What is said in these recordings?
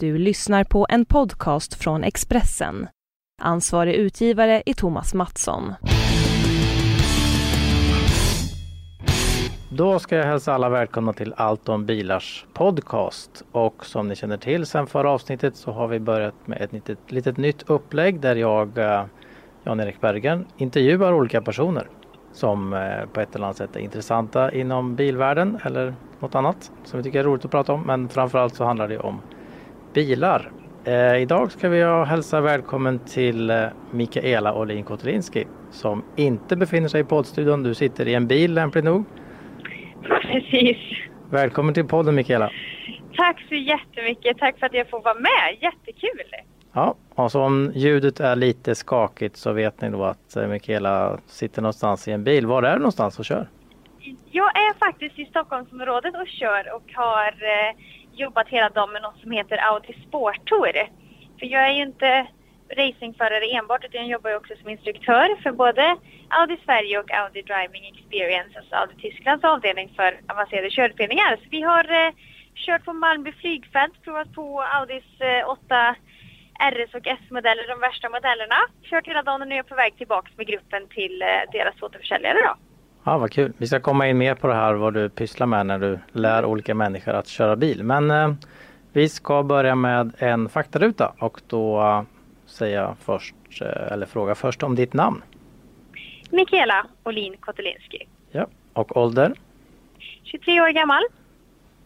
Du lyssnar på en podcast från Expressen. Ansvarig utgivare är Thomas Mattsson. Då ska jag hälsa alla välkomna till Allt om bilars podcast. Och som ni känner till sen förra avsnittet så har vi börjat med ett litet, litet nytt upplägg där jag, eh, Jan-Erik Bergen, intervjuar olika personer som eh, på ett eller annat sätt är intressanta inom bilvärlden eller något annat som vi tycker är roligt att prata om. Men framförallt så handlar det om bilar. Eh, idag ska vi hälsa välkommen till eh, Mikaela Olin Kotelinski som inte befinner sig i poddstudion. Du sitter i en bil lämpligt nog. Precis. Välkommen till podden Mikaela. Tack så jättemycket. Tack för att jag får vara med. Jättekul. Ja, och så om ljudet är lite skakigt så vet ni då att eh, Mikaela sitter någonstans i en bil. Var är du någonstans och kör? Jag är faktiskt i Stockholmsområdet och kör och har eh, jobbat hela dagen med något som heter Audi Sport Tour. För jag är ju inte racingförare enbart utan jag jobbar ju också som instruktör för både Audi Sverige och Audi Driving Experience, alltså Audi Tysklands avdelning för avancerade körutbildningar. Så vi har eh, kört på Malmby flygfält, provat på Audis eh, 8 RS och S-modeller, de värsta modellerna. Kört hela dagen och nu är jag på väg tillbaka med gruppen till eh, deras återförsäljare då. Ja, vad kul. Vi ska komma in mer på det här vad du pysslar med när du lär olika människor att köra bil. Men eh, vi ska börja med en faktaruta och då eh, säga först, eh, eller fråga först om ditt namn. Mikaela Olin Kotelinski. Ja, och ålder? 23 år gammal.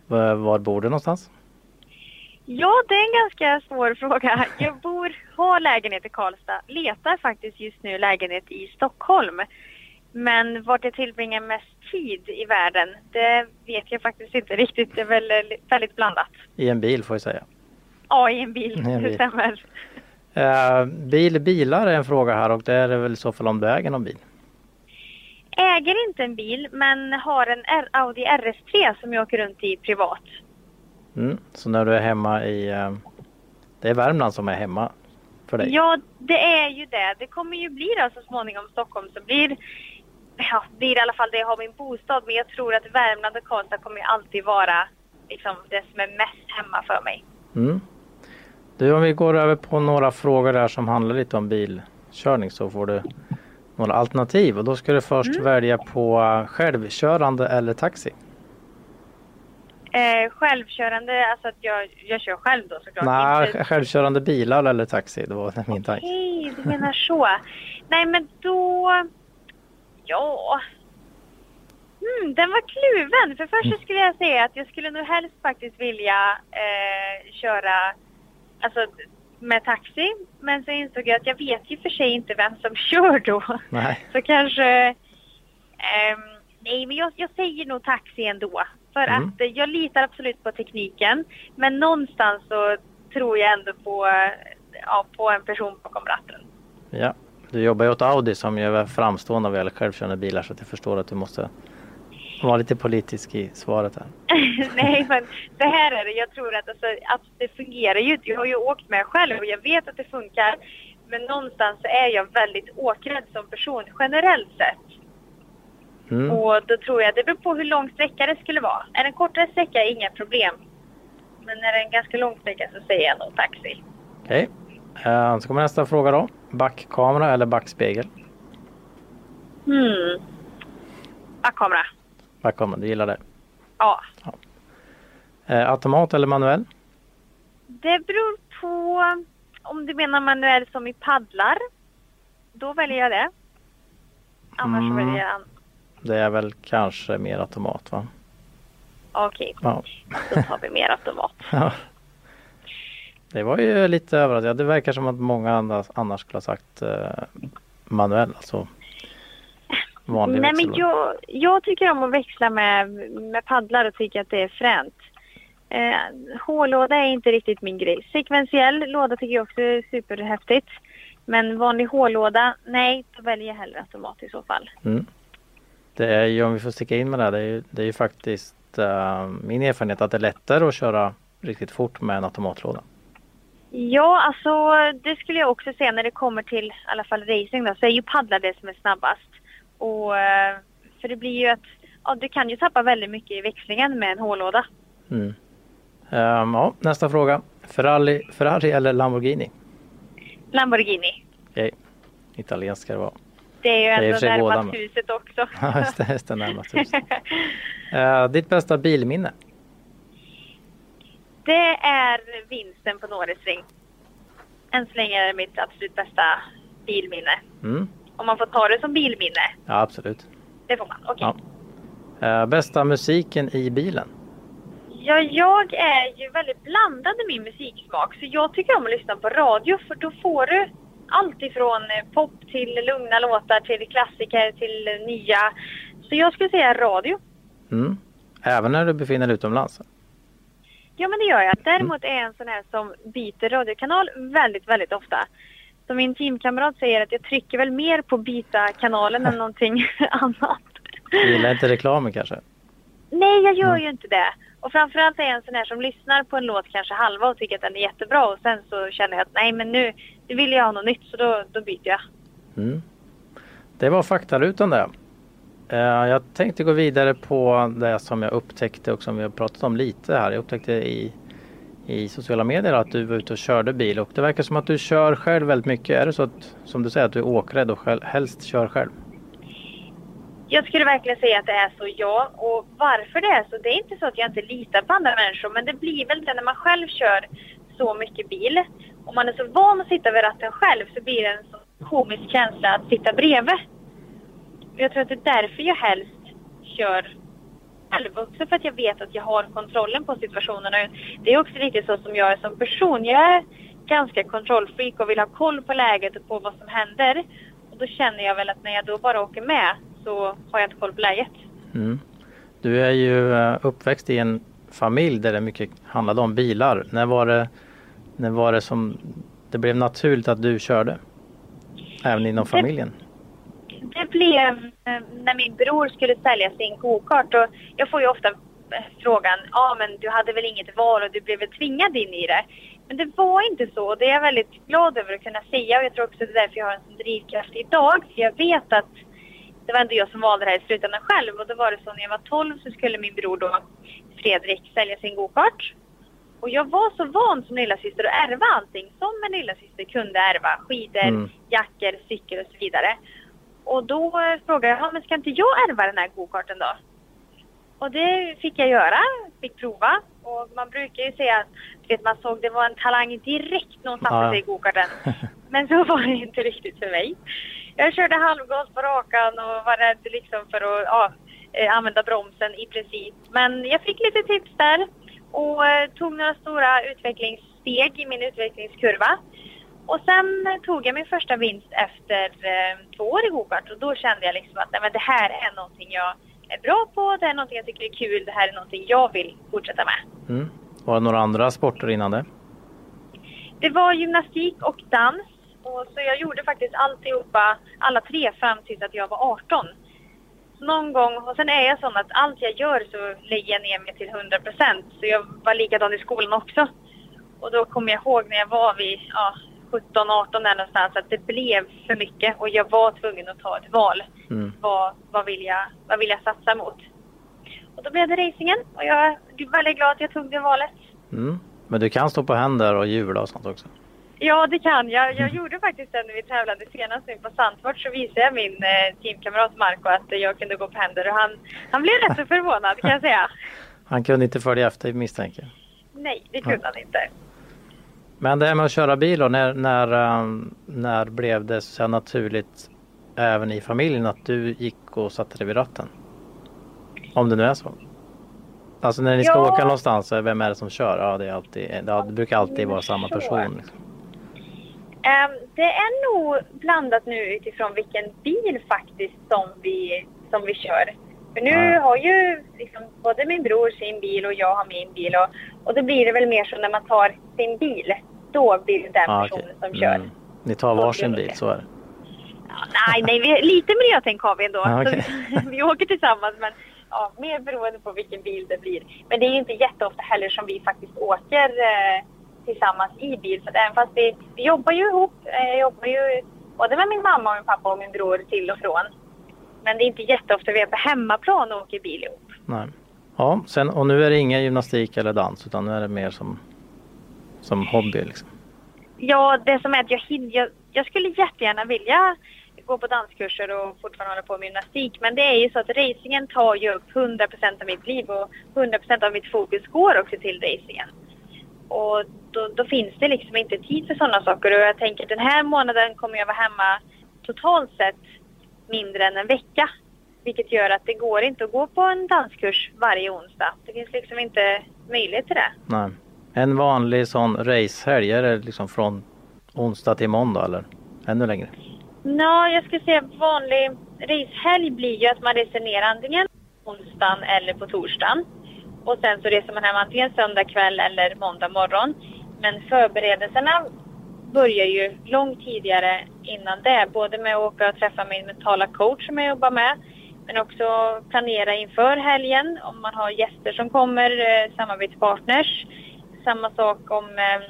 V- Var bor du någonstans? Ja, det är en ganska svår fråga. Jag bor, har lägenhet i Karlstad, letar faktiskt just nu lägenhet i Stockholm. Men vart jag tillbringar mest tid i världen, det vet jag faktiskt inte riktigt. Det är väl väldigt blandat. I en bil får jag säga. Ja, i en bil, I en det bil. stämmer. Eh, bil, bilar är en fråga här och det är väl i så fall om du äger någon bil. Äger inte en bil, men har en R- Audi RS3 som jag åker runt i privat. Mm. Så när du är hemma i, eh, det är Värmland som är hemma för dig? Ja, det är ju det. Det kommer ju bli då så småningom Stockholm så blir ja, blir i alla fall där jag har min bostad. Men jag tror att Värmland och Karlstad kommer alltid vara liksom det som är mest hemma för mig. Mm. Du, om vi går över på några frågor där som handlar lite om bilkörning så får du några alternativ och då ska du först välja på självkörande eller taxi. Eh, självkörande, alltså att jag, jag kör själv då såklart. Nej, Inte- självkörande bilar eller taxi, det var min tanke. Okej, du menar så. Nej, men då... Ja... Hmm, den var kluven. För först så skulle jag säga att jag skulle nog helst faktiskt vilja eh, köra alltså, med taxi. Men så insåg jag att jag vet ju för sig inte vem som kör då. Nej, Så kanske... ehm, nej, men jag, jag säger nog taxi ändå. För Mm. att eh, jag litar absolut på tekniken. Men någonstans så tror jag ändå på, eh, ja, på en person bakom ratten. ja. Du jobbar ju åt Audi som ju är framstående vad gäller självkörande bilar så att jag förstår att du måste vara lite politisk i svaret här. nej, men det här är det. Jag tror att, alltså, att det fungerar ju. Jag har ju åkt med själv och jag vet att det funkar. Men någonstans så är jag väldigt åkrädd som person generellt sett. Mm. Och då tror jag, det beror på hur lång sträcka det skulle vara. Är det en kortare sträcka, inga problem. Men är det en ganska lång sträcka så säger jag nog taxi. Okej. Eh, Så kommer nästa fråga då. Backkamera eller backspegel? Hmm. Backkamera. Backkamera, du gillar det. Ja. Eh, Automat eller manuell? Det beror på om du menar manuell som i paddlar. Då väljer jag det. Annars Mm. väljer jag... Det är väl kanske mer automat va? Okej, Ja. då tar vi mer automat. Det var ju lite överraskande. Det verkar som att många annars, annars skulle ha sagt eh, manuell, alltså vanlig Nej, men jag, jag tycker om att växla med, med paddlar och tycker att det är fränt. Eh, hårlåda är inte riktigt min grej. Sekventiell låda tycker jag också är superhäftigt. Men vanlig hårlåda, nej, då väljer jag hellre automat i så fall. Mm. Det är ju, om vi får sticka in med det här, det är ju, det är ju faktiskt eh, min erfarenhet att det är lättare att köra riktigt fort med en automatlåda. Ja, alltså det skulle jag också säga när det kommer till i alla fall racing då, så är ju paddlar det som är snabbast. Och, eh, för det blir ju att ja, du kan ju tappa väldigt mycket i växlingen med en hårlåda. Mm. Ehm, ja, nästa fråga. Ferrari, Ferrari eller Lamborghini? Lamborghini. Okej, italienskt ska det vara. Det är ju ändå närmast huset också. Ja, just det, just det närmast huset. Eh, ditt bästa bilminne? Det är vinsten på Norrisring. Än så länge är det mitt absolut bästa bilminne. Mm. Om man får ta det som bilminne. Ja, absolut. Det får man. Okej. Ja. Eh, bästa musiken i bilen? Ja, jag är ju väldigt blandad i min musiksmak. Så jag tycker om att lyssna på radio för då får du allt ifrån eh, pop till lugna låtar till klassiker till nya. Så jag skulle säga radio. Mm. Även när du befinner dig utomlands? Ja, men det gör jag. Däremot är jag en sån här som byter radiokanal väldigt, väldigt ofta. Så min teamkamrat säger att jag trycker väl mer på byta kanalen än någonting annat. Du gillar inte reklamen kanske? Nej, jag gör ju inte det. Och framförallt är jag en sån här som lyssnar på en låt kanske halva och tycker att den är jättebra och sen så känner jag att nej men nu, nu vill jag ha något nytt så då, då byter jag. Mm. Det var faktarutan det. Eh, jag tänkte gå vidare på det som jag upptäckte och som vi har pratat om lite här. Jag upptäckte i, i sociala medier att du var ute och körde bil och det verkar som att du kör själv väldigt mycket. Är det så att, som du säger, att du är åkrädd och själv, helst kör själv? Jag skulle verkligen säga att det är så, ja. Och varför det är så, det är inte så att jag inte litar på andra människor, men det blir väl det när man själv kör så mycket bil. Om man är så van att sitta vid ratten själv så blir det en så komisk känsla att sitta bredvid. Jag tror att det är därför jag helst kör själv. Också för att jag vet att jag har kontrollen på situationen. Och Det är också lite så som jag är som person. Jag är ganska kontrollfreak och vill ha koll på läget och på vad som händer. Och då känner jag väl att när jag då bara åker med så har jag inte koll på läget. Mm. Du är ju eh, uppväxt i en familj där det mycket handlade om bilar. När var det, när var det som det blev naturligt att du körde? Även inom familjen? Det blev eh, när min bror skulle sälja sin go-kart och jag får ju ofta eh, frågan, ja men du hade väl inget val och du blev väl tvingad in i det. Men det var inte så och det är jag väldigt glad över att kunna säga och jag tror också det är därför jag har en sån drivkraft idag. För jag vet att det var inte jag som valde det här i slutändan själv och då var det så när jag var 12 så skulle min bror då, Fredrik, sälja sin go-kart. Och jag var så van som lillasyster att ärva allting som en lillasyster kunde ärva. Skidor, Mm. jackor, cykel och så vidare. Och då frågade jag, "Ja, men ska inte jag ärva den här go-karten då? Och det fick jag göra, fick prova. Och man brukar ju säga att vet, man såg det var en talang direkt när hon satte sig i go-karten. Men så var det inte riktigt för mig. Jag körde halvgas på rakan och var rädd liksom för att ja, eh, använda bromsen i princip. Men jag fick lite tips där och eh, tog några stora utvecklingssteg i min utvecklingskurva. Och sen tog jag min första vinst efter eh, två år i gokart och då kände jag liksom att nej, men det här är någonting jag är bra på, det är någonting jag tycker är kul, det här är någonting jag vill fortsätta med. Mm. Var det några andra sporter innan det? Det var gymnastik och dans. Och så jag gjorde faktiskt alltihopa, alla tre fram tills att jag var 18. Så någon gång, och sen är jag sån att allt jag gör så lägger jag ner mig till 100 procent. Så jag var likadan i skolan också. Och då kommer jag ihåg när jag var vid ja, 17, 18 där någonstans att det blev för mycket och jag var tvungen att ta ett val. Mm. Vad, vad, vill jag, vad vill jag satsa mot? Och då blev det racingen och jag är väldigt glad att jag tog det valet. Mm. Men du kan stå på händer och hjula och sånt också? Ja, det kan jag. Jag gjorde faktiskt det när vi tävlade senast nu på Sandfort så visade jag min eh, teamkamrat Marco att jag kunde gå på händer och han, han blev rätt så förvånad kan jag säga. Han kunde inte följa efter misstänker jag. Nej, det kunde han inte. Men det här med att köra bil då, när, när, um, när blev det så naturligt även i familjen att du gick och satte dig vid ratten? Om det nu är så. Alltså när ni ska Ja. åka någonstans, vem är det som kör? Ja, det, är alltid, det brukar alltid vara samma person. Liksom. Ehm, det är nog blandat nu utifrån vilken bil faktiskt som vi, som vi kör. För nu Ja. har ju liksom både min bror sin bil och jag har min bil och, och då blir det väl mer så när man tar sin bil. Då blir det den Ja, personen okej. som kör. Mm. Ni tar varsin bil, så är det. Ja, nej, nej, vi, lite miljötänk har vi ändå. Så okej. vi, vi åker tillsammans men ja, mer beroende på vilken bil det blir. Men det är ju inte jätteofta heller som vi faktiskt åker eh, tillsammans i bil. För att även fast vi, vi jobbar ju ihop, eh, jag jobbar ju både med min mamma och min pappa och min bror till och från. Men det är inte jätteofta vi är på hemmaplan och åker bil ihop. Nej. Ja, sen, och nu är det ingen gymnastik eller dans utan nu är det mer som som hobby? Liksom? Ja, det som är att jag, jag, jag skulle jättegärna vilja gå på danskurser och fortfarande hålla på med gymnastik. Men det är ju så att racingen tar ju upp 100% av mitt liv och 100% av mitt fokus går också till racingen. Och då, då, finns det liksom inte tid för sådana saker. Och jag tänker att den här månaden kommer jag vara hemma totalt sett mindre än en vecka. Vilket gör att det går inte att gå på en danskurs varje onsdag. Det finns liksom inte möjlighet till det. Nej. En vanlig sån racehelg, är det liksom från onsdag till måndag eller ännu längre? Ja, jag skulle säga vanlig racehelg blir ju att man reser ner antingen onsdagen eller på torsdagen. Och sen så reser man hem antingen söndag kväll eller måndag morgon. Men förberedelserna börjar ju långt tidigare innan det. Både med att åka och träffa min mentala coach som jag jobbar med. Men också planera inför helgen om man har gäster som kommer, eh, samarbetspartners. Samma sak om eh,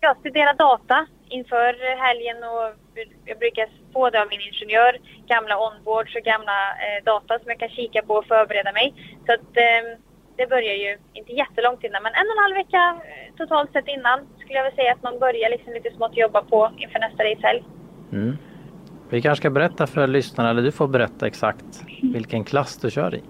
jag studera data inför helgen och jag brukar få det av min ingenjör, gamla onboards och gamla eh, data som jag kan kika på och förbereda mig. Så att eh, det börjar ju inte jättelångt innan, men en och en halv vecka eh, totalt sett innan skulle jag vilja säga att man börjar liksom lite smått jobba på inför nästa racehelg. Mm. Vi kanske ska berätta för lyssnarna, eller du får berätta exakt vilken klass du kör i.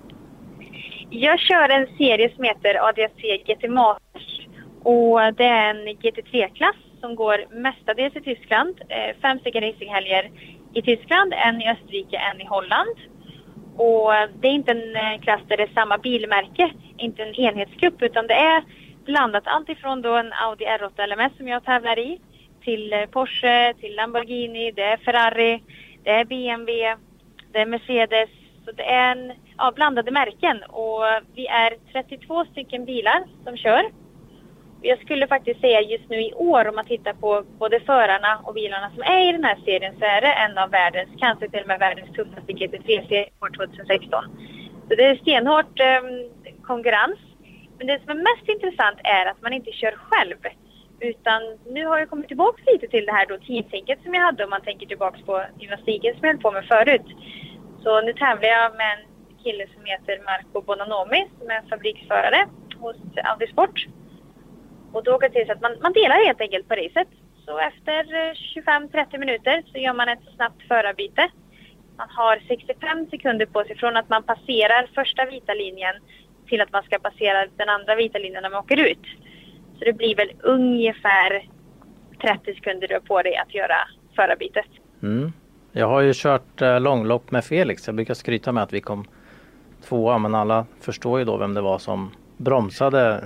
Jag kör en serie som heter ADAC GT Masters och det är en GT3-klass som går mestadels i Tyskland. Eh, fem stycken racinghelger i Tyskland, en i Österrike, en i Holland. Och det är inte en eh, klass där det är samma bilmärke, inte en enhetsgrupp, utan det är blandat allt ifrån då en Audi R8 LMS som jag tävlar i, till eh, Porsche, till Lamborghini, det är Ferrari, det är BMW, det är Mercedes. Så det är en, ja, blandade märken och vi är 32 stycken bilar som kör jag skulle faktiskt säga just nu i år om man tittar på både förarna och bilarna som är i den här serien så är det en av världens, kanske till och med världens tuffaste GT3-serie år 2016. Så det är stenhårt eh, konkurrens. Men det som är mest intressant är att man inte kör själv. Utan nu har jag kommit tillbaka lite till det här då teamtänket som jag hade om man tänker tillbaka på gymnastiken som jag höll på med förut. Så nu tävlar jag med en kille som heter Marco Bonanomi som är fabriksförare hos Audi Sport. Och då åker det till så att man, man delar helt enkelt på racet. Så efter eh, 25-30 minuter så gör man ett snabbt förarbyte. Man har 65 sekunder på sig från att man passerar första vita linjen till att man ska passera den andra vita linjen när man åker ut. Så det blir väl ungefär 30 sekunder du har på dig att göra förarbytet. Mm. Jag har ju kört eh, långlopp med Felix. Jag brukar skryta med att vi kom tvåa men alla förstår ju då vem det var som bromsade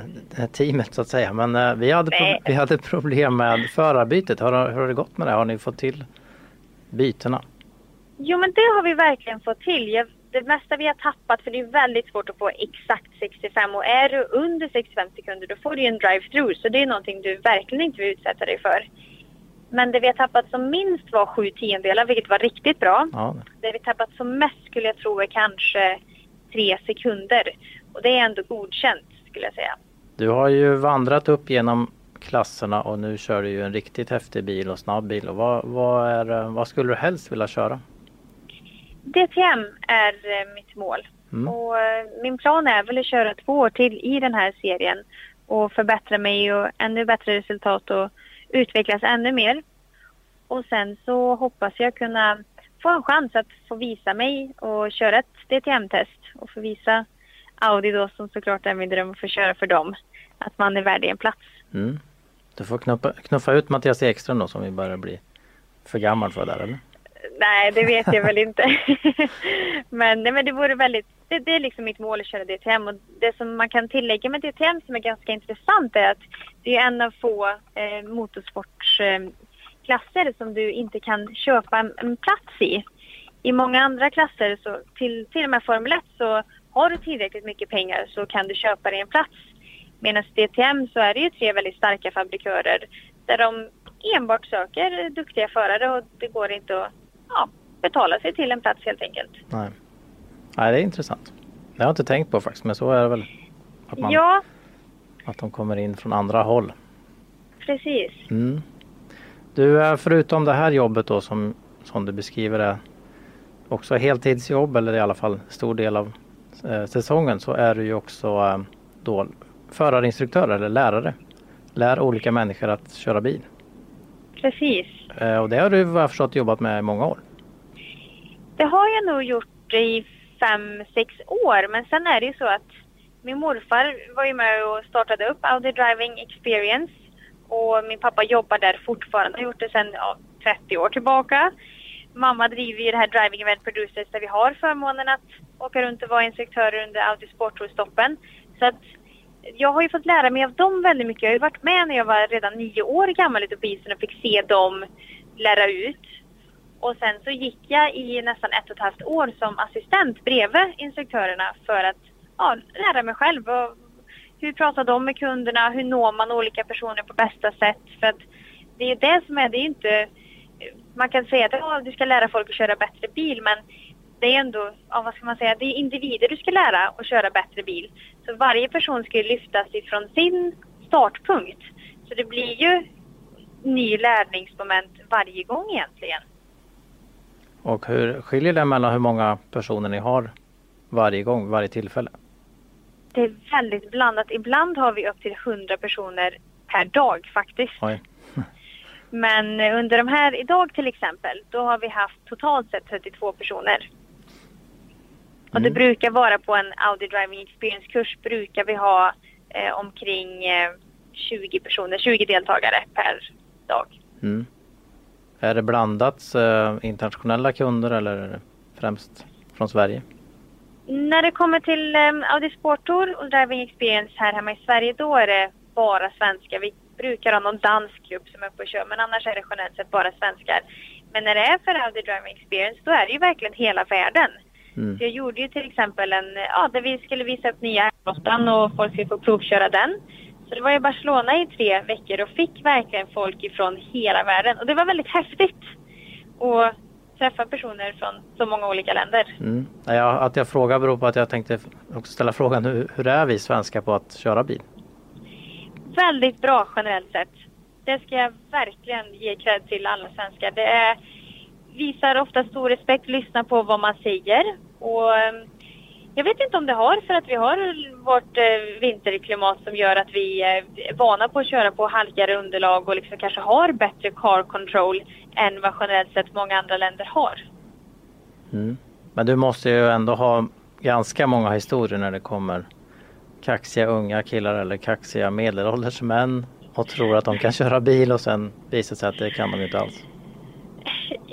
teamet så att säga. Men eh, vi, hade vi hade problem med förarbytet. Hur, hur har det gått med det? Har ni fått till bytena? Jo men det har vi verkligen fått till. det mesta vi har tappat, för det är väldigt svårt att få exakt 65 och är du under 65 sekunder då får du en drive-through så det är någonting du verkligen inte vill utsätta dig för. Men det vi har tappat som minst var sju tiondelar vilket var riktigt bra. Ja. Det vi tappat som mest skulle jag tro är kanske tre sekunder. Och det är ändå godkänt skulle jag säga. Du har ju vandrat upp genom klasserna och nu kör du ju en riktigt häftig bil och snabb bil. Och vad, vad, är, vad skulle du helst vilja köra? DTM är eh, mitt mål. Mm. Och eh, min plan är väl att köra två år till i den här serien och förbättra mig och ännu bättre resultat och utvecklas ännu mer. Och sen så hoppas jag kunna få en chans att få visa mig och köra ett DTM-test och få visa Audi då som såklart är min dröm att få köra för dem. Att man är värdig en plats. Mm. Du får knuffa, knuffa ut Mattias Ekström då som vi börjar bli för gammal för där eller? Nej, det vet jag väl inte. men, nej, men det vore väldigt, det, det, är liksom mitt mål att köra DTM och det som man kan tillägga med DTM som är ganska intressant är att det är en av få eh, motorsportsklasser eh, som du inte kan köpa en, en, plats i. I många andra klasser, så till, till och med Formel 1, så har du tillräckligt mycket pengar så kan du köpa dig en plats. Medan DTM så är det ju tre väldigt starka fabrikörer där de enbart söker duktiga förare och det går inte att ja, betala sig till en plats helt enkelt. Nej. Nej, det är intressant. Det har jag inte tänkt på faktiskt, men så är det väl. Att, man, ja. att de kommer in från andra håll. Precis. Mm. Du, eh, förutom det här jobbet då som, som du beskriver det också heltidsjobb eller i alla fall stor del av eh, säsongen så är du ju också eh, då förarinstruktör eller lärare lär olika människor att köra bil. Precis. Eh, och det har du vad jag förstått jobbat med i många år. Det har jag nog gjort i fem, sex år. Men sen är det ju så att min morfar var ju med och startade upp Audi Driving Experience. Och min pappa jobbar där fortfarande, har gjort det sedan ja, 30 år tillbaka. Mamma driver ju det här Driving Event Producers där vi har förmånen att åka runt och vara instruktörer under Audi Sporttour-stoppen. Så att jag har ju fått lära mig av dem väldigt mycket. Jag har ju varit med när jag var redan nio år gammal ute på isen och fick se dem lära ut. Och sen så gick jag i nästan ett och ett halvt år som assistent bredvid instruktörerna för att ja, lära mig själv. Och hur pratar de med kunderna? Hur når man olika personer på bästa sätt? För att det är ju det som är, det är inte... Man kan säga att ja, du ska lära folk att köra bättre bil men det är ändå, ja, vad ska man säga, det är individer du ska lära att köra bättre bil. Så varje person ska ju lyftas ifrån sin startpunkt. Så det blir ju ny lärningsmoment varje gång egentligen. Och hur skiljer det mellan hur många personer ni har varje gång, varje tillfälle? Det är väldigt blandat. Ibland har vi upp till 100 personer per dag faktiskt. Oj. Men under de här, idag till exempel, då har vi haft totalt sett 32 personer. Och det Mm. brukar vara på en Audi Driving Experience-kurs brukar vi ha eh, omkring eh, 20 personer, 20 deltagare per dag. Mm. Är det blandat eh, internationella kunder eller främst från Sverige? När det kommer till um, Audi Sport Tour och Driving Experience här hemma i Sverige, då är det bara svenskar. Vi brukar ha någon dansk grupp som är uppe och kör, men annars är det generellt sett bara svenskar. Men när det är för Audi Driving Experience, då är det ju verkligen hela världen. Mm. Jag gjorde ju till exempel en, ja, där vi skulle visa upp nya R8 och folk skulle få provköra den. Så det var i Barcelona i tre veckor och fick verkligen folk ifrån hela världen. Och det var väldigt häftigt att träffa personer från så många olika länder. Mm. Ja, att jag frågar beror på att jag tänkte också ställa frågan hur, hur är vi svenskar på att köra bil? Väldigt bra generellt sett. Det ska jag verkligen ge cred till alla svenskar. Det är, visar ofta stor respekt, lyssnar på vad man säger. Och ehm, jag vet inte om det har för att vi har vårt eh, vinterklimat som gör att vi är vana på att köra på halkigare underlag och liksom kanske har bättre car control än vad generellt sett många andra länder har. Mm. Men du måste ju ändå ha ganska många historier när det kommer kaxiga unga killar eller kaxiga medelålders män och tror att de kan köra bil och sen visar sig att det kan de inte alls.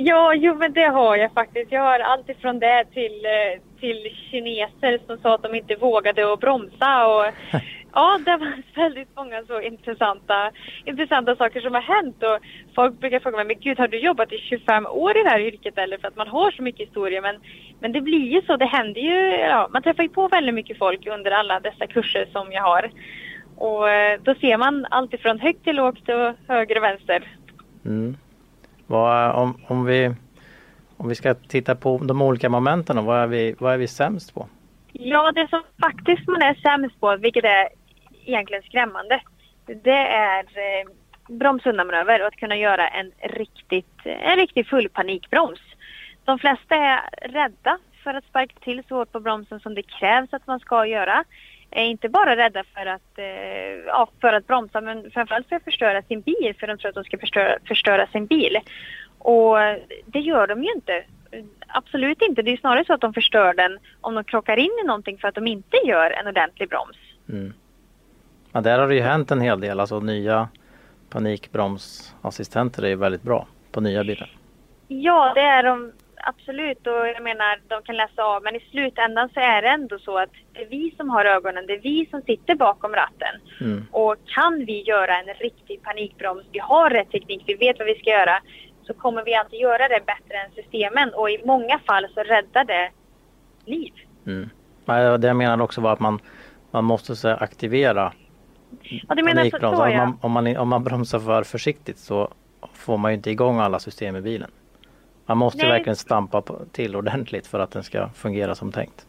Ja, jo men det har jag faktiskt. Jag har allt ifrån det till, eh, till kineser som sa att de inte vågade att bromsa. Och, ja, det var väldigt många så intressanta, intressanta saker som har hänt. Och folk brukar fråga mig, men gud har du jobbat i 25 år i det här yrket eller? För att man har så mycket historia. Men, men det blir ju så, det händer ju, ja, man träffar ju på väldigt mycket folk under alla dessa kurser som jag har. Och eh, då ser man allt ifrån högt till lågt och höger och vänster. Mm. Vad, om, om, vi, om vi ska titta på de olika momenten, då, vad, är vi, vad är vi sämst på? Ja, det som faktiskt man är sämst på, vilket är egentligen skrämmande, det är eh, bromsundanmanöver och att kunna göra en riktigt, en riktig full panikbroms. De flesta är rädda för att sparka till så hårt på bromsen som det krävs att man ska göra. Är inte bara rädda för att, eh, ja, för att bromsa men framförallt för att förstöra sin bil för de tror att de ska förstöra, förstöra sin bil. Och det gör de ju inte. Absolut inte. Det är snarare så att de förstör den om de krockar in i någonting för att de inte gör en ordentlig broms. Mm. Ja, där har det ju hänt en hel del, alltså nya panikbromsassistenter är ju väldigt bra på nya bilar. Ja, det är de absolut och jag menar de kan läsa av men i slutändan så är det ändå så att det är vi som har ögonen, det är vi som sitter bakom ratten. Mm. Och kan vi göra en riktig panikbroms, vi har rätt teknik, vi vet vad vi ska göra, så kommer vi alltid göra det bättre än systemen och i många fall så räddar det liv. Mm. Det jag menar också var att man, man måste så aktivera Ja, du menar så, så Om ja. man, om, man, om man bromsar för försiktigt så får man ju inte igång alla system i bilen. Man måste Nej. verkligen stampa till ordentligt för att den ska fungera som tänkt.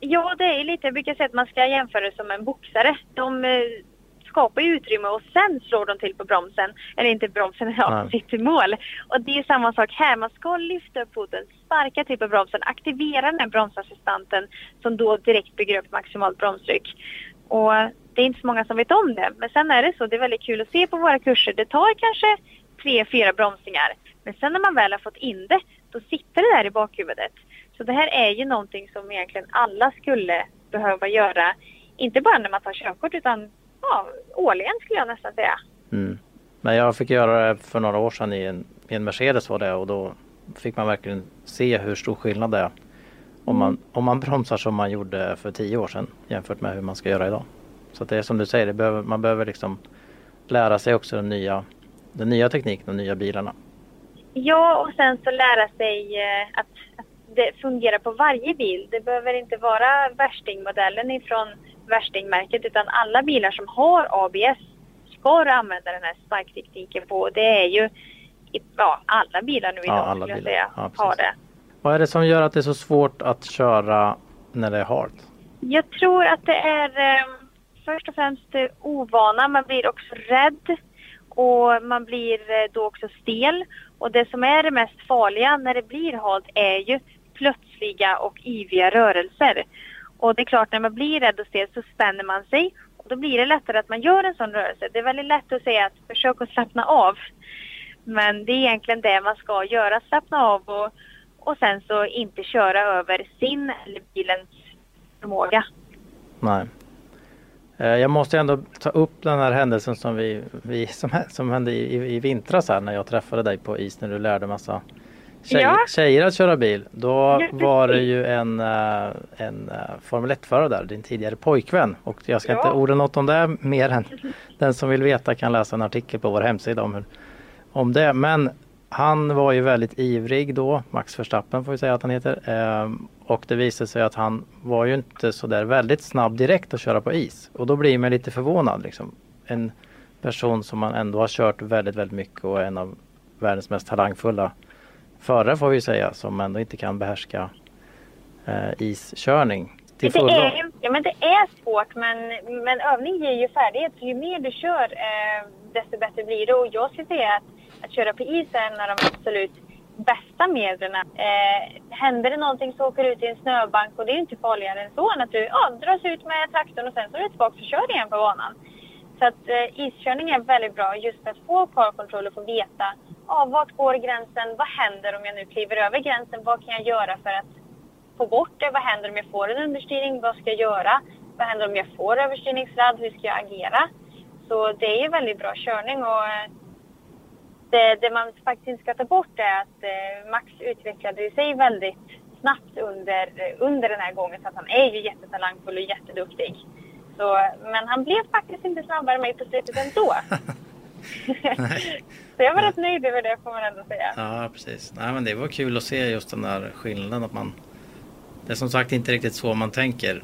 Ja, det är lite, jag brukar säga att man ska jämföra det som en boxare. De eh, skapar ju utrymme och sen slår de till på bromsen. Eller inte bromsen, ja, sitt mål. Och det är samma sak här. Man ska lyfta upp foten, sparka till på bromsen, aktivera den här bromsassistanten som då direkt bygger upp maximalt bromstryck. Och det är inte så många som vet om det. Men sen är det så, det är väldigt kul att se på våra kurser. Det tar kanske tre, fyra bromsningar. Men sen när man väl har fått in det, då sitter det där i bakhuvudet. Så det här är ju någonting som egentligen alla skulle behöva göra. Inte bara när man tar körkort utan ja, årligen skulle jag nästan säga. Mm. Men jag fick göra det för några år sedan i en, i en Mercedes var det och då fick man verkligen se hur stor skillnad det är. Om man, mm. om man bromsar som man gjorde för tio år sedan jämfört med hur man ska göra idag. Så det är som du säger, behöver, man behöver liksom lära sig också den nya, den nya tekniken, de nya bilarna. Ja, och sen så lära sig eh, att, att det fungerar på varje bil. Det behöver inte vara värstingmodellen ifrån värstingmärket utan alla bilar som har ABS ska använda den här sparktekniken på. Det är ju ja, alla bilar nu idag ja, alla jag säga ja, har det. Vad är det som gör att det är så svårt att köra när det är halt? Jag tror att det är eh, först och främst ovana. Man blir också rädd och man blir eh, då också stel. Och det som är det mest farliga när det blir halt är ju plötsliga och yviga rörelser. Och det är klart när man blir rädd och stel så spänner man sig och då blir det lättare att man gör en sån rörelse. Det är väldigt lätt att säga att försök att slappna av. Men det är egentligen det man ska göra, slappna av och, och sen så inte köra över sin eller bilens förmåga. Nej. Eh, jag måste ändå ta upp den här händelsen som, vi, vi som, som hände i, i vintras här när jag träffade dig på is när du lärde massa tjej, ja. tjejer att köra bil. Då var det ju en, eh, en eh, Formel 1-förare där, din tidigare pojkvän. Och jag ska ja. inte orda något om det mer än den som vill veta kan läsa en artikel på vår hemsida om, hur, om det. Men han var ju väldigt ivrig då, Max Verstappen får vi säga att han heter. Ehm, och det visade sig att han var ju inte så där väldigt snabb direkt att köra på is. Och då blir man lite förvånad. Liksom. En person som man ändå har kört väldigt, väldigt mycket och är en av världens mest talangfulla förare får vi säga som ändå inte kan behärska eh, iskörning. Till det är, ja, men det är svårt men, men övning ger ju färdighet. Så ju mer du kör eh, desto bättre blir det. Och jag skulle säga att, att köra på is är en av de absolut bästa medlen. Eh, händer det någonting så åker du ut i en snöbank och det är inte farligare än så än att du ja, dras ut med traktorn och sen så är du tillbaka och kör igen på banan. Så att eh, iskörning är väldigt bra just för att få parkontroll och få veta ah, vart går gränsen, vad händer om jag nu kliver över gränsen, vad kan jag göra för att få bort det, vad händer om jag får en understyrning, vad ska jag göra, vad händer om jag får överstyrningsradd, hur ska jag agera? Så det är ju väldigt bra körning och eh, det, det, man faktiskt inte ska ta bort är att eh, Max utvecklade sig väldigt snabbt under, under den här gången så att han är ju jättetalangfull och jätteduktig. Så, men han blev faktiskt inte snabbare än mig på slutet ändå. så jag var rätt nöjd över det får man ändå säga. Ja precis. Nej, men det var kul att se just den där skillnaden att man Det är som sagt inte riktigt så man tänker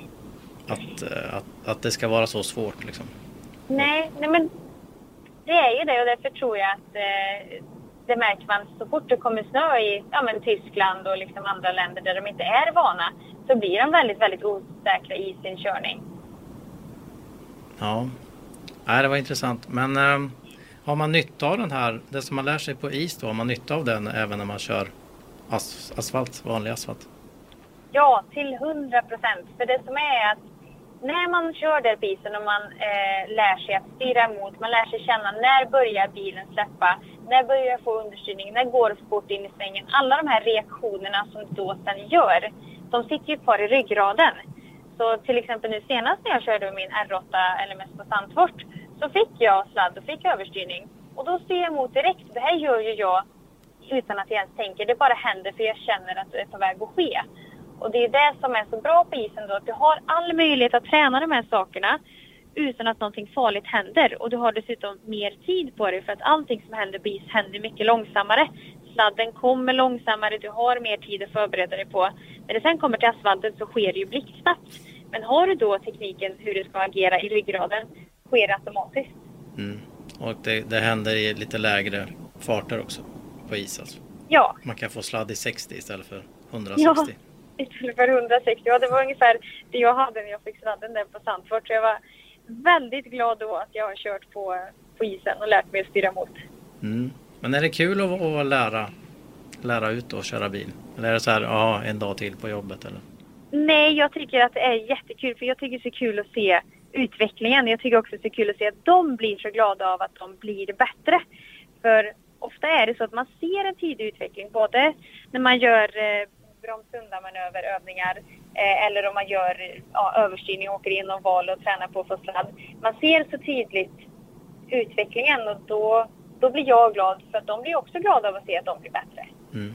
att, eh, att, att det ska vara så svårt liksom. Nej, nej men det är ju det och därför tror jag att eh, det märker man så fort det kommer snö i ja, men Tyskland och liksom andra länder där de inte är vana så blir de väldigt, väldigt osäkra i sin körning. Ja, Nej, det var intressant. Men eh, har man nytta av den här, det som man lär sig på is då, har man nytta av den även när man kör as asfalt, vanlig asfalt? Ja, till hundra procent. För det som är att när man kör där bilen och man eh, lär sig att styra emot, man lär sig känna när börjar bilen släppa, när börjar jag få understyrning, när går det fort in i svängen. Alla de här reaktionerna som då sen gör, de sitter ju kvar i ryggraden. Så till exempel nu senast när jag körde min R8 LMS på Sandfort så fick jag sladd och fick överstyrning. Och då ser jag emot direkt. Det här gör ju jag utan att jag ens tänker. Det bara händer för jag känner att det är på väg att ske. Och det är det som är så bra på isen då, att du har all möjlighet att träna de här sakerna utan att någonting farligt händer. Och du har dessutom mer tid på dig för att allting som händer på is händer mycket långsammare. Sladden kommer långsammare, du har mer tid att förbereda dig på. När det sen kommer till asfalten så sker det ju blixtsnabbt. Men har du då tekniken hur du ska agera i ryggraden sker det automatiskt. Mm. Och det, det händer i lite lägre farter också på is alltså? Ja. Man kan få sladd i 60 istället för 160? Ja, istället för 160. Ja, det var ungefär det jag hade när jag fick sladden där på Sandfort. Så jag var väldigt glad då att jag har kört på, på isen och lärt mig att styra mot. Mm. Men är det kul att, att lära, lära ut och köra bil? Eller är det så här, ja, en dag till på jobbet eller? Nej, jag tycker att det är jättekul för jag tycker det är så kul att se utvecklingen. Jag tycker också att det är kul att se att de blir så glada av att de blir bättre. För ofta är det så att man ser en tidig utveckling både när man gör eh, bromsundanmanöverövningar eh, eller om man gör ja, överstyrning, åker in och val och tränar på att få sladd. Man ser så tydligt utvecklingen och då, då blir jag glad för att de blir också glada av att se att de blir bättre. Mm.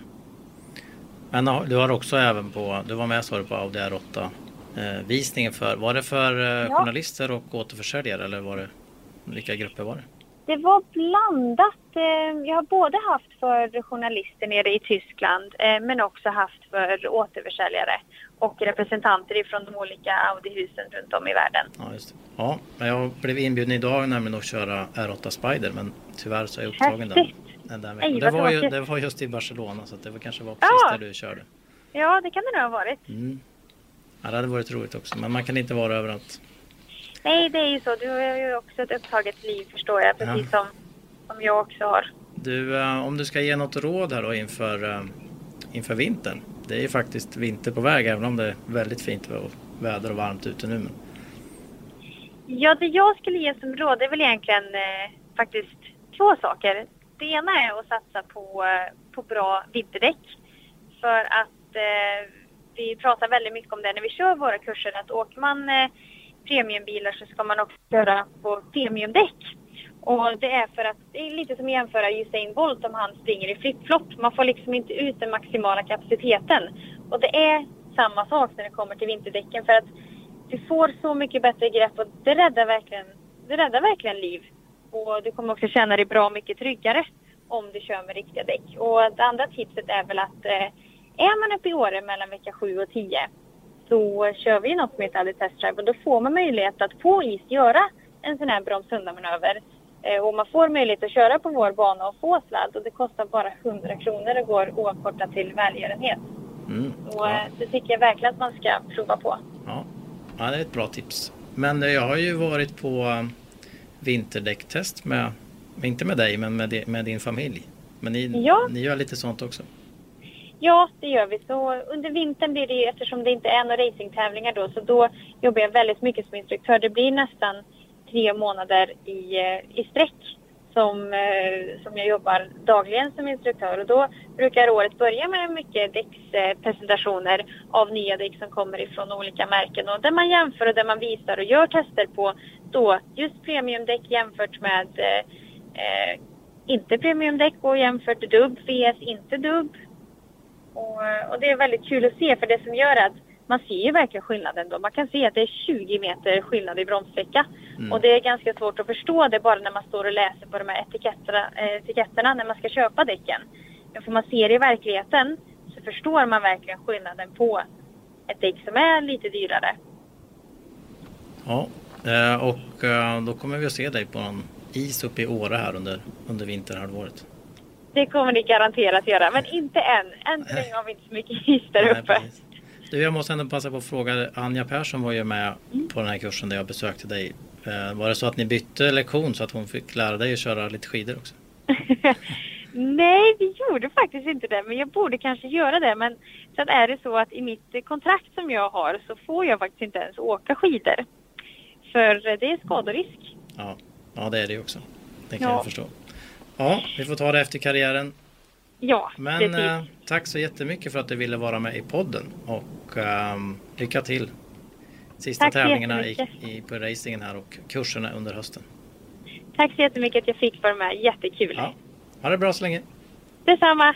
Men du har också även på, du var med sa du på Audi R8 eh, visningen för, var det för eh, ja. journalister och återförsäljare eller var det, vilka grupper var det? Det var blandat. Eh, jag har både haft för journalister nere i Tyskland eh, men också haft för återförsäljare och representanter från de olika Audi-husen runt om i världen. Ja, just det. ja, jag blev inbjuden idag nämligen att köra R8 Spider men tyvärr så är jag upptagen Häftigt. den, den veckan. Det var, ju, det var just i Barcelona så det var kanske var precis ja. där du körde. Ja, det kan det nog ha varit. Mm. Ja, det hade varit roligt också men man kan inte vara överallt. Nej, det är ju så. Du har ju också ett upptaget liv förstår jag, precis ja. som, som jag också har. Du, uh, om du ska ge något råd här då inför, uh, inför vintern. Det är ju faktiskt vinter på väg även om det är väldigt fint väder och varmt ute nu. Men... Ja, det jag skulle ge som råd är väl egentligen eh, faktiskt två saker. Det ena är att satsa på, eh, på bra vinterdäck. För att eh, vi pratar väldigt mycket om det när vi kör våra kurser, att åker man eh, premiumbilar så ska man också köra på premiumdäck. Och det är för att det är lite som att jämföra Usain Bolt om han springer i flipflop. Man får liksom inte ut den maximala kapaciteten. Och det är samma sak när det kommer till vinterdäcken för att du får så mycket bättre grepp och det räddar verkligen, det räddar verkligen liv. Och du kommer också känna dig bra mycket tryggare om du kör med riktiga däck. Och det andra tipset är väl att eh, är man uppe i Åre mellan vecka 7 och 10 så kör vi något som heter Alley Test Drive och då får man möjlighet att på is göra en sån här bromsundanmanöver. Eh, och man får möjlighet att köra på vår bana och få sladd och det kostar bara 100 kronor och går oavkortat till välgörenhet. Mm, och ja. Eh, det tycker jag verkligen att man ska prova på. Ja. ja, det är ett bra tips. Men eh, jag har ju varit på vinterdäcktest med, inte med dig, men med, med din familj. Men ni, ja. ni gör lite sånt också? Ja, det gör vi. Så under vintern blir det eftersom det inte är några racingtävlingar då, så då jobbar jag väldigt mycket som instruktör. Det blir nästan tre månader i, eh, i sträck som, eh, som jag jobbar dagligen som instruktör. Och då brukar året börja med mycket däckspresentationer av nya däck som kommer ifrån olika märken och där man jämför och där man visar och gör tester på då just premiumdäck jämfört med eh, eh inte premiumdäck och jämfört dubb, VS inte dubb och, och, det är väldigt kul att se för det som gör att man ser ju verkligen skillnaden då. Man kan se att det är 20 meter skillnad i bromssträcka. Mm. Och det är ganska svårt att förstå det bara när man står och läser på de här etiketterna, etiketterna när man ska köpa däcken. Men får man se det i verkligheten så förstår man verkligen skillnaden på ett däck som är lite dyrare. Ja, eh, och eh, då kommer vi att se dig på någon is uppe i Åre här under, under vinterhalvåret. Det kommer ni garanterat göra, men inte än. Än så länge har vi inte så mycket is där uppe. du, jag måste ändå passa på att fråga. Anja Persson var ju med mm. på den här kursen där jag besökte dig. Eh, var det så att ni bytte lektion så att hon fick lära dig att köra lite skidor också? Nej, vi gjorde faktiskt inte det, men jag borde kanske göra det. Men sen är det så att i mitt kontrakt som jag har så får jag faktiskt inte ens åka skidor. För det är skaderisk. Ja, ja det är det också. Det kan ja. jag förstå. Ja, vi får ta det efter karriären. Ja, Men eh, tack så jättemycket för att du ville vara med i podden och eh, lycka till. Sista tack tävlingarna i, i, på racingen här och kurserna under hösten. Tack så jättemycket att jag fick vara med. Jättekul. Ja. Ha det bra så länge. Detsamma.